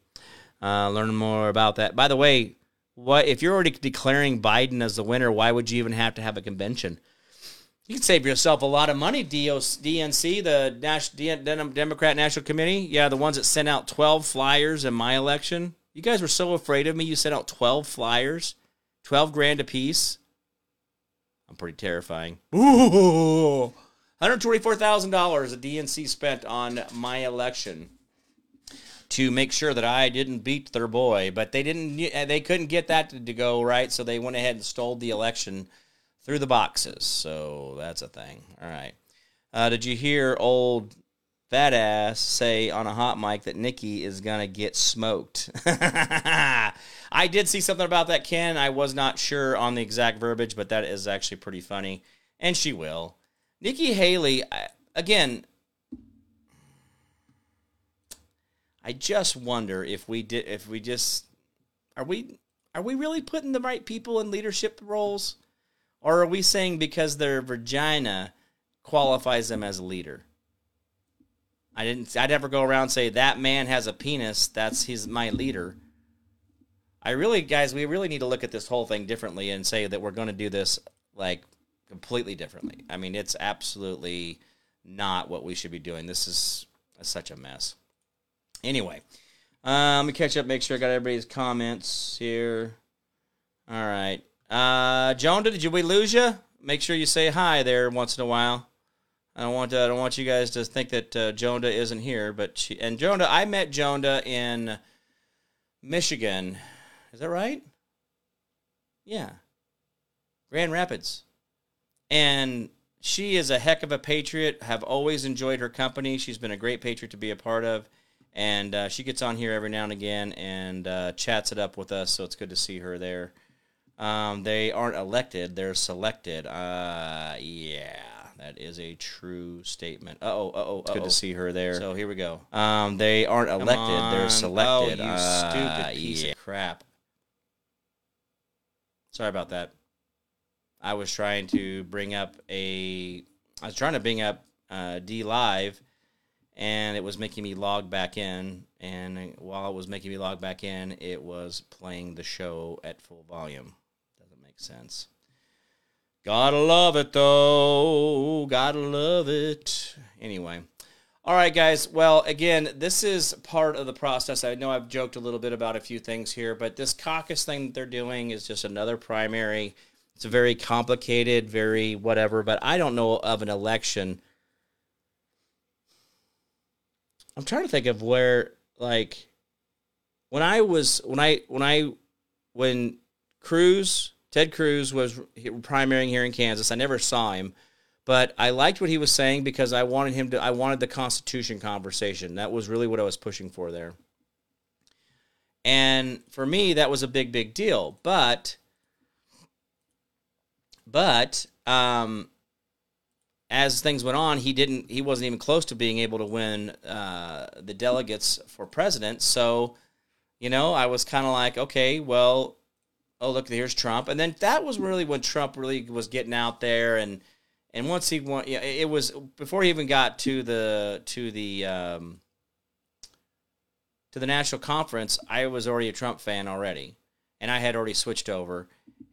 S2: Uh, learn more about that. By the way, what if you're already declaring Biden as the winner? Why would you even have to have a convention? You can save yourself a lot of money. DNC, the National Democrat National Committee, yeah, the ones that sent out 12 flyers in my election you guys were so afraid of me. You sent out 12 flyers, 12 grand a piece. I'm pretty terrifying. Ooh, $124,000 the DNC spent on my election to make sure that I didn't beat their boy, but they didn't they couldn't get that to, to go right, so they went ahead and stole the election through the boxes. So that's a thing. All right. Uh, did you hear old fat ass say on a hot mic that Nikki is gonna get smoked. [LAUGHS] I did see something about that, Ken. I was not sure on the exact verbiage, but that is actually pretty funny, and she will. Nikki Haley, again. I just wonder if we did, if we just are we are we really putting the right people in leadership roles, or are we saying because their vagina qualifies them as a leader? I didn't. I'd never go around and say that man has a penis. That's he's my leader. I really, guys, we really need to look at this whole thing differently and say that we're going to do this like completely differently. I mean, it's absolutely not what we should be doing. This is such a mess. Anyway, um, let me catch up. Make sure I got everybody's comments here. All right, uh, did you we lose you? Make sure you say hi there once in a while. I don't want to, I don't want you guys to think that uh, Jonda isn't here, but she and Jonda. I met Jonda in Michigan. Is that right? Yeah, Grand Rapids, and she is a heck of a patriot. Have always enjoyed her company. She's been a great patriot to be a part of, and uh, she gets on here every now and again and uh, chats it up with us. So it's good to see her there. Um, they aren't elected; they're selected. Uh, yeah that is a true statement. Uh oh, uh oh,
S1: Good to see her there.
S2: So here we go.
S1: um, they aren't
S2: Come
S1: elected;
S2: on.
S1: they're selected.
S2: Oh, you
S1: Uh,
S2: stupid piece
S1: yeah.
S2: of crap. Sorry about that. I was trying to bring up a. I was trying to bring up uh, DLive, and it was making me log back in. And while it was making me log back in, it was playing the show at full volume. Doesn't make sense. Gotta love it though. Gotta love it. Anyway. All right, guys. Well, again, this is part of the process. I know I've joked a little bit about a few things here, but this caucus thing that they're doing is just another primary. It's very complicated, very whatever, but I don't know of an election. I'm trying to think of where, like, when I was, when I, when I, when Cruz, Ted Cruz was primarying here in Kansas, I never saw him but I liked what he was saying because I wanted him to I wanted the constitution conversation. That was really what I was pushing for there. And for me that was a big big deal. But but um as things went on, he didn't he wasn't even close to being able to win uh, the delegates for president. So, you know, I was kind of like, okay, well, oh look, here's Trump. And then that was really when Trump really was getting out there and and once he won, yeah, it was before he even got to the to the um, to the national conference. I was already a Trump fan already, and I had already switched over.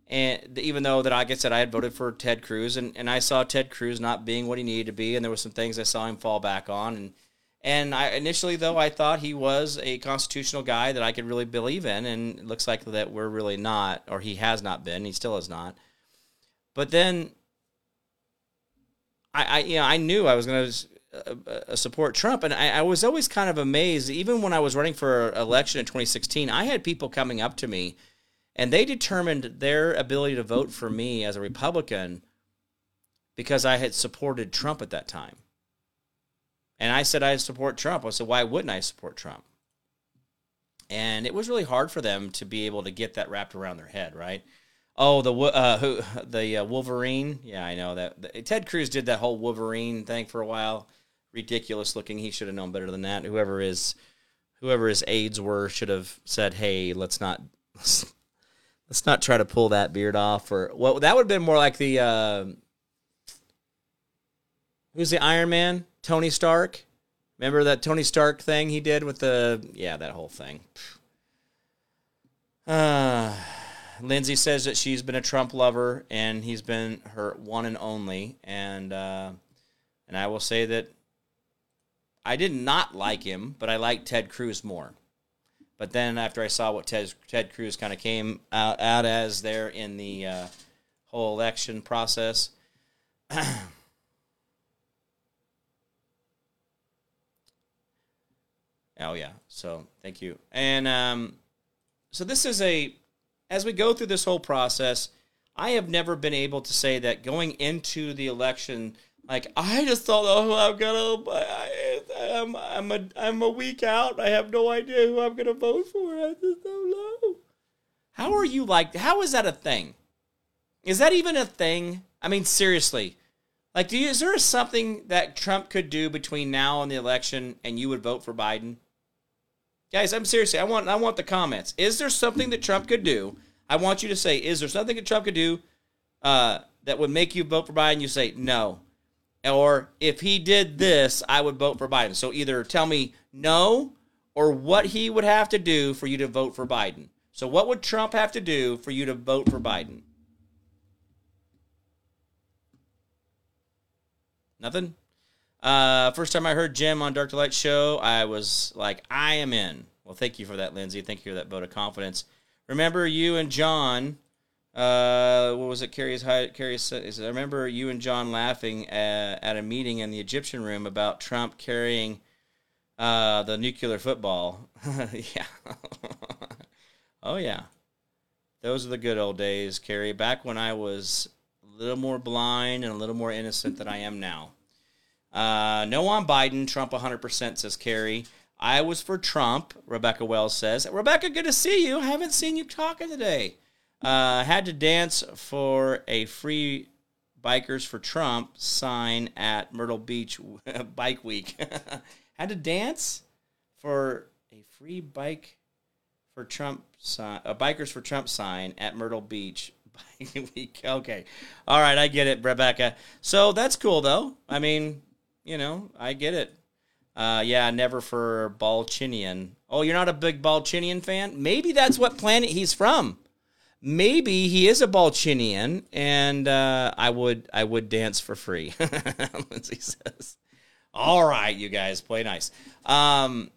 S2: And even though that, like I said, I had voted for Ted Cruz, and, and I saw Ted Cruz not being what he needed to be, and there were some things I saw him fall back on, and and I initially though I thought he was a constitutional guy that I could really believe in, and it looks like that we're really not, or he has not been, he still is not. But then I, I you know I knew I was going to uh, uh, support Trump, and I, I was always kind of amazed. Even when I was running for election in 2016, I had people coming up to me, and they determined their ability to vote for me as a Republican because I had supported Trump at that time. And I said I support Trump. I said, why wouldn't I support Trump? And it was really hard for them to be able to get that wrapped around their head, right? Oh, the uh, who the uh, Wolverine. Yeah, I know that. The, Ted Cruz did that whole Wolverine thing for a while. Ridiculous looking. He should have known better than that. Whoever his whoever his aides were should have said, "Hey, let's not [LAUGHS] let's not try to pull that beard off." Or well, that would have been more like the uh, who's the Iron Man? Tony Stark. Remember that Tony Stark thing he did with the yeah that whole thing. [SIGHS] Uh Lindsay says that she's been a Trump lover and he's been her one and only. And uh, and I will say that I did not like him, but I liked Ted Cruz more. But then after I saw what Ted Ted Cruz kind of came out, out as there in the uh, whole election process. [CLEARS THROAT] oh yeah, so thank you. And um, so this is a as we go through this whole process, I have never been able to say that going into the election, like I just thought, oh, I'm gonna, I, I'm, I'm a, I'm a week out. I have no idea who I'm gonna vote for. I just don't know. How are you like? How is that a thing? Is that even a thing? I mean, seriously. Like, do you, is there something that Trump could do between now and the election, and you would vote for Biden? Guys, I'm seriously. I want I want the comments. Is there something that Trump could do? I want you to say, is there something that Trump could do uh, that would make you vote for Biden? You say no, or if he did this, I would vote for Biden. So either tell me no or what he would have to do for you to vote for Biden. So what would Trump have to do for you to vote for Biden? Nothing. Uh, first time I heard Jim on Dark to Light show, I was like, I am in. Well, thank you for that, Lindsay. Thank you for that vote of confidence. Remember you and John. Uh, what was it? Carrie's Carrie says. I remember you and John laughing at, at a meeting in the Egyptian room about Trump carrying uh, the nuclear football. [LAUGHS] yeah. [LAUGHS] oh yeah. Those are the good old days, Carrie. Back when I was a little more blind and a little more innocent than I am now. Uh, no on Biden. Trump 100% says Kerry. I was for Trump, Rebecca Wells says. Rebecca, good to see you. I haven't seen you talking today. Uh, had to dance for a free bikers for Trump sign at Myrtle Beach [LAUGHS] Bike Week. [LAUGHS] Had to dance for a free bike for Trump sign, a bikers for Trump sign at Myrtle Beach [LAUGHS] Bike Week. Okay, all right, I get it, Rebecca. So that's cool though. I mean, you know, I get it. Uh, yeah, never for Ballchinian. Oh, you're not a big Ballchinian fan? Maybe that's what planet he's from. Maybe he is a Ballchinian, and uh, I would I would dance for free. [LAUGHS] Lindsay says. All right, you guys, play nice. Um,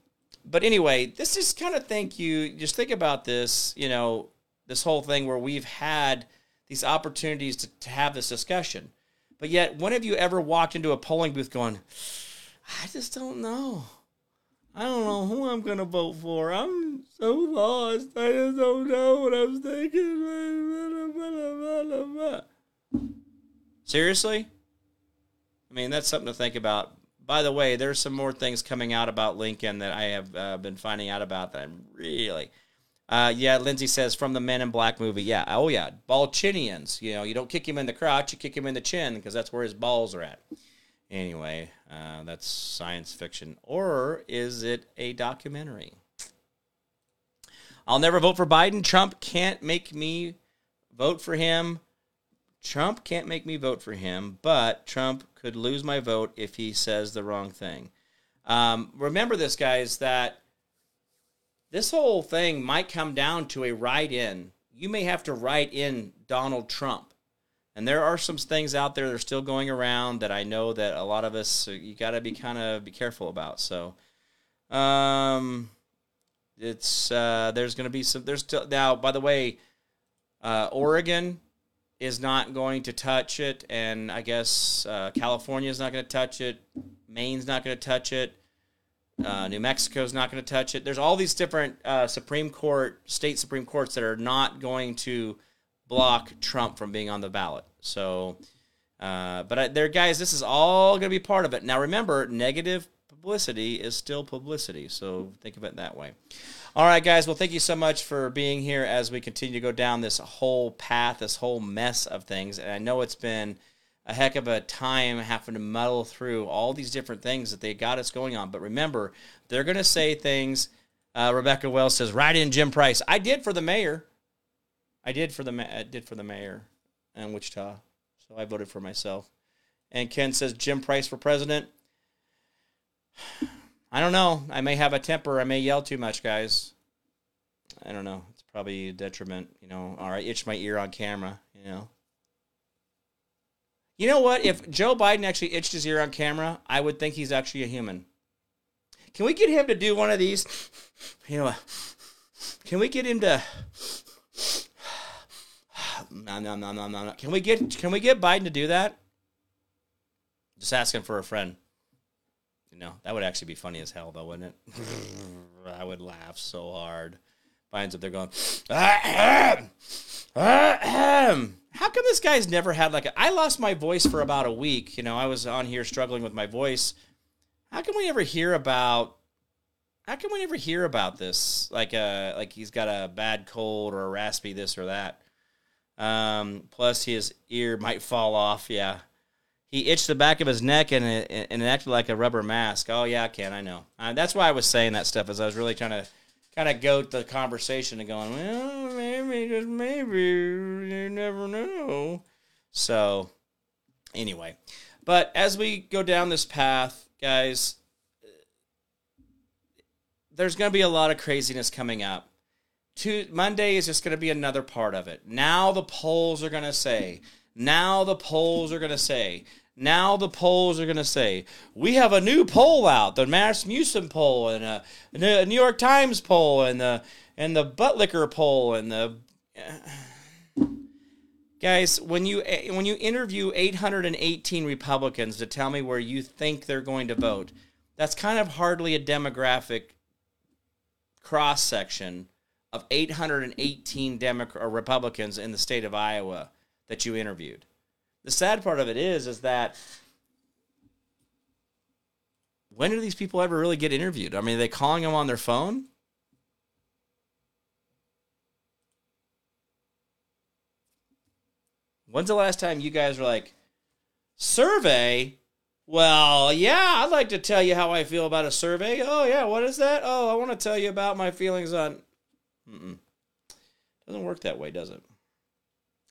S2: but anyway, this is kind of thank you. Just think about this. You know, this whole thing where we've had these opportunities to, to have this discussion, but yet, when have you ever walked into a polling booth going? I just don't know. I don't know who I'm gonna vote for. I'm so lost. I just don't know what I'm thinking. Seriously? I mean, that's something to think about. By the way, there's some more things coming out about Lincoln that I have uh, been finding out about that I'm really. Uh, yeah, Lindsay says from the Men in Black movie. Yeah, oh yeah, Ballchinians. You know, you don't kick him in the crotch, you kick him in the chin because that's where his balls are at. Anyway, uh, that's science fiction. Or is it a documentary? I'll never vote for Biden. Trump can't make me vote for him. Trump can't make me vote for him, but Trump could lose my vote if he says the wrong thing. Um, remember this, guys, that this whole thing might come down to a write in. You may have to write in Donald Trump and there are some things out there that are still going around that I know that a lot of us uh, you got to be kind of be careful about. So, um, it's uh, there's going to be some. There's still now. By the way, uh, Oregon is not going to touch it, and I guess uh, California is not going to touch it. Maine's not going to touch it. Uh, New Mexico's not going to touch it. There's all these different uh, Supreme Court, state Supreme Courts that are not going to block Trump from being on the ballot. So, uh, but I, there, guys, this is all going to be part of it. Now, remember, negative publicity is still publicity. So think of it that way. All right, guys. Well, thank you so much for being here as we continue to go down this whole path, this whole mess of things. And I know it's been a heck of a time having to muddle through all these different things that they got us going on. But remember, they're going to say things. Uh, Rebecca Wells says, "Write in Jim Price." I did for the mayor. I did for the ma- I did for the mayor in Wichita, so I voted for myself. And Ken says Jim Price for president. [SIGHS] I don't know. I may have a temper. I may yell too much, guys. I don't know. It's probably a detriment. You know, all right, itch my ear on camera. You know. You know what? If Joe Biden actually itched his ear on camera, I would think he's actually a human. Can we get him to do one of these? You know, can we get him to no, no, no, no, no, no. Can we get can we get Biden to do that? Just asking for a friend. You know, that would actually be funny as hell, though, wouldn't it? [LAUGHS] I would laugh so hard. Biden's up there going, ah, ah, ah, ahem, ahem. How come this guy's never had like a, I lost my voice for about a week. You know, I was on here struggling with my voice. How can we ever hear about how can we ever hear about this? Like uh, like he's got a bad cold or a raspy this or that. Um, plus, his ear might fall off. Yeah. He itched the back of his neck and it, and it acted like a rubber mask. Oh, yeah, Ken, I know. Uh, that's why I was saying that stuff, as I was really trying to kind of goat the conversation and going, well, maybe, maybe, you never know. So, anyway. But as we go down this path, guys, there's going to be a lot of craziness coming up. To, Monday is just going to be another part of it. Now the polls are going to say, now the polls are going to say, now the polls are going to say, we have a new poll out, the Mass Rasmussen poll and a, a New York Times poll and the and the butt Buttlicker poll and the guys when you eh, when you interview 818 Republicans to tell me where you think they're going to vote, that's kind of hardly a demographic cross section of 818 Democrat or Republicans in the state of Iowa that you interviewed. The sad part of it is, is that when do these people ever really get interviewed? I mean, are they calling them on their phone? When's the last time you guys were like, Survey? Well, yeah, I'd like to tell you how I feel about a survey. Oh, yeah, what is that? Oh, I want to tell you about my feelings on. Mm-mm. Doesn't work that way, does it?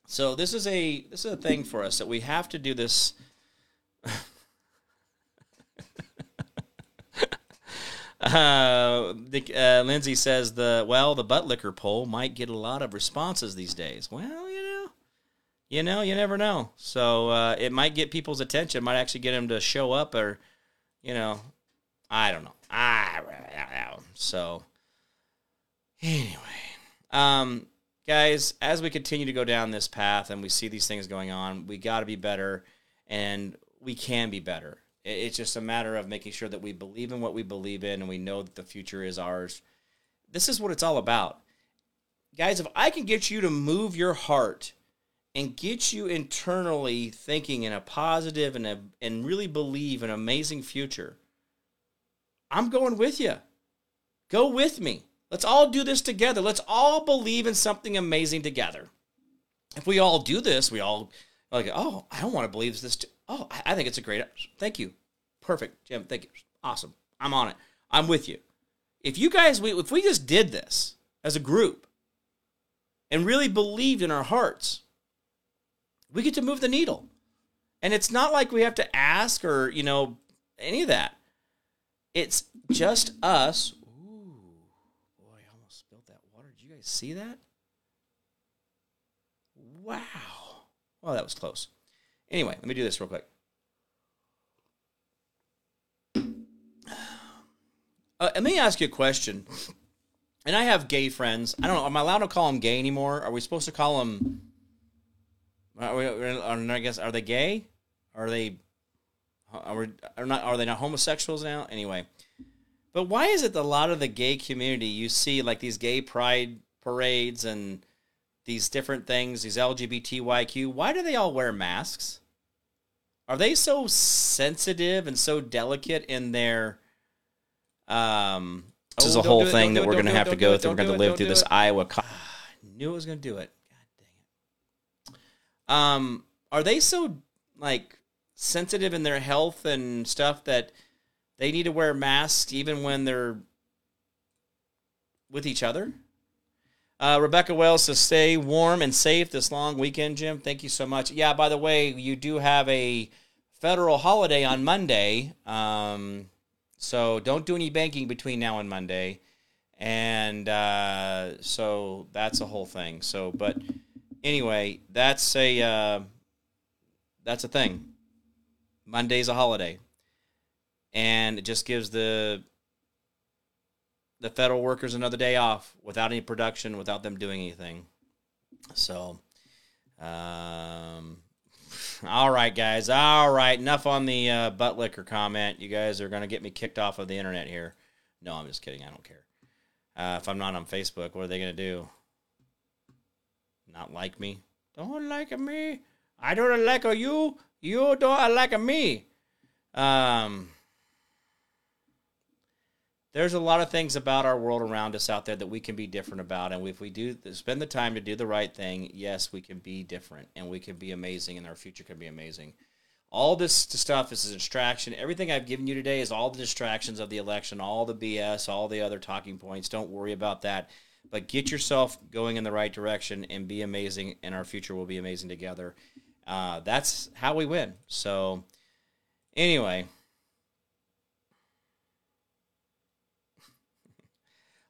S2: So this is a this is a thing for us that we have to do this. [LAUGHS] uh, uh, Lindsay says the well the butt liquor poll might get a lot of responses these days. Well, you know, you know, you never know. So uh, it might get people's attention. Might actually get them to show up, or you know, I don't know. I. So anyway, um, guys, as we continue to go down this path and we see these things going on, we got to be better, and we can be better. It's just a matter of making sure that we believe in what we believe in, and we know that the future is ours. This is what it's all about, guys. If I can get you to move your heart and get you internally thinking in a positive and a, and really believe an amazing future, I'm going with you. Go with me. Let's all do this together. Let's all believe in something amazing together. If we all do this, we all like, oh, I don't want to believe this. Too. Oh, I think it's a great. Thank you. Perfect, Jim. Thank you. Awesome. I'm on it. I'm with you. If you guys, we, if we just did this as a group and really believed in our hearts, we get to move the needle. And it's not like we have to ask or, you know, any of that. It's just us. Ooh, boy, I almost spilled that water. Did you guys see that? Wow. Well, that was close. Anyway, let me do this real quick. Uh, let me ask you a question. And I have gay friends. I don't know. Am I allowed to call them gay anymore? Are we supposed to call them? Are we, I guess are they gay? Are they? Are, we, are not? Are they not homosexuals now? Anyway, but why is it that a lot of the gay community you see like these gay pride parades and these different things, these LGBTYQ? Why do they all wear masks? Are they so sensitive and so delicate in their um,
S1: this is a whole thing that we're going to have to go through. We're going to live through this Iowa.
S2: I knew it was going to do it. Um, are they so like sensitive in their health and stuff that they need to wear masks even when they're with each other? Uh, Rebecca Wells says, "Stay warm and safe this long weekend, Jim. Thank you so much. Yeah, by the way, you do have a federal holiday on Monday." Um, so don't do any banking between now and Monday. And uh, so that's a whole thing. So, but anyway, that's a uh, that's a thing. Monday's a holiday, and it just gives the the federal workers another day off without any production, without them doing anything. So, um, all right, guys. All right. Enough on the uh, butt liquor comment. You guys are going to get me kicked off of the internet here. No, I'm just kidding. I don't care. Uh, if I'm not on Facebook, what are they going to do? Not like me? Don't like me. I don't like you. You don't like me. Um, there's a lot of things about our world around us out there that we can be different about and if we do spend the time to do the right thing yes we can be different and we can be amazing and our future can be amazing all this stuff is a distraction everything i've given you today is all the distractions of the election all the bs all the other talking points don't worry about that but get yourself going in the right direction and be amazing and our future will be amazing together uh, that's how we win so anyway [LAUGHS]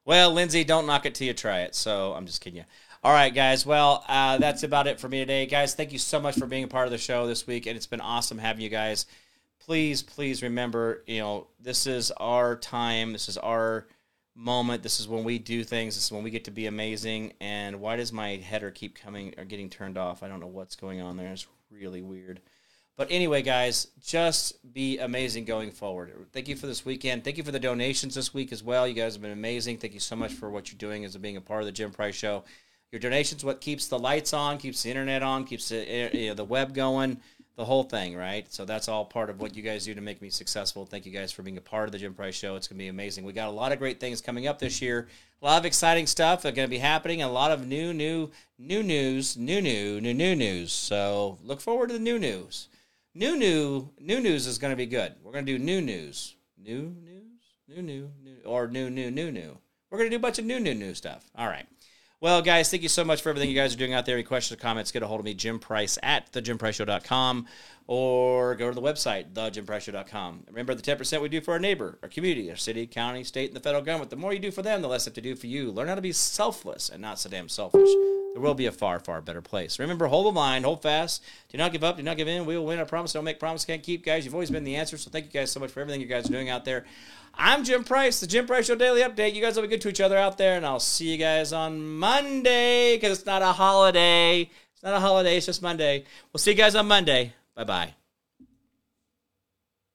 S2: Well, Lindsay, don't knock it till you try it. So I'm just kidding you. All right, guys. Well, uh, that's about it for me today. Guys, thank you so much for being a part of the show this week. And it's been awesome having you guys. Please, please remember, you know, this is our time. This is our moment. This is when we do things. This is when we get to be amazing. And why does my header keep coming or getting turned off? I don't know what's going on there. It's really weird. But anyway, guys, just be amazing going forward. Thank you for this weekend. Thank you for the donations this week as well. You guys have been amazing. Thank you so much for what you're doing as being a part of the Jim Price Show. Your donations what keeps the lights on, keeps the internet on, keeps the, eh, you know, the web going, the whole thing, right? So that's all part of what you guys do to make me successful. Thank you guys for being a part of the Jim Price Show. It's going to be amazing. We got a lot of great things coming up this year. A lot of exciting stuff are going to be happening. A lot of new, new, new news, new, new, new, new news. So look forward to the new news. New new new news is going to be good. We're going to do new news, new news, new new new, or new new new new. We're going to do a bunch of new new new stuff. All right. Well, guys, thank you so much for everything you guys are doing out there. Any questions or comments, get a hold of me, Jim Price at thejimpriceshow.com or go to the website, thejimpriceshow.com. Remember the 10% we do for our neighbor, our community, our city, county, state, and the federal government. The more you do for them, the less they have to do for you. Learn how to be selfless and not so damn selfish. There will be a far, far better place. Remember, hold the line, hold fast. Do not give up, do not give in. We will win. I promise. Don't make promises, can't keep. Guys, you've always been the answer. So thank you guys so much for everything you guys are doing out there. I'm Jim Price, the Jim Price Show Daily Update. You guys will be good to each other out there, and I'll see you guys on Monday because it's not a holiday. It's not a holiday, it's just Monday. We'll see you guys on Monday. Bye bye.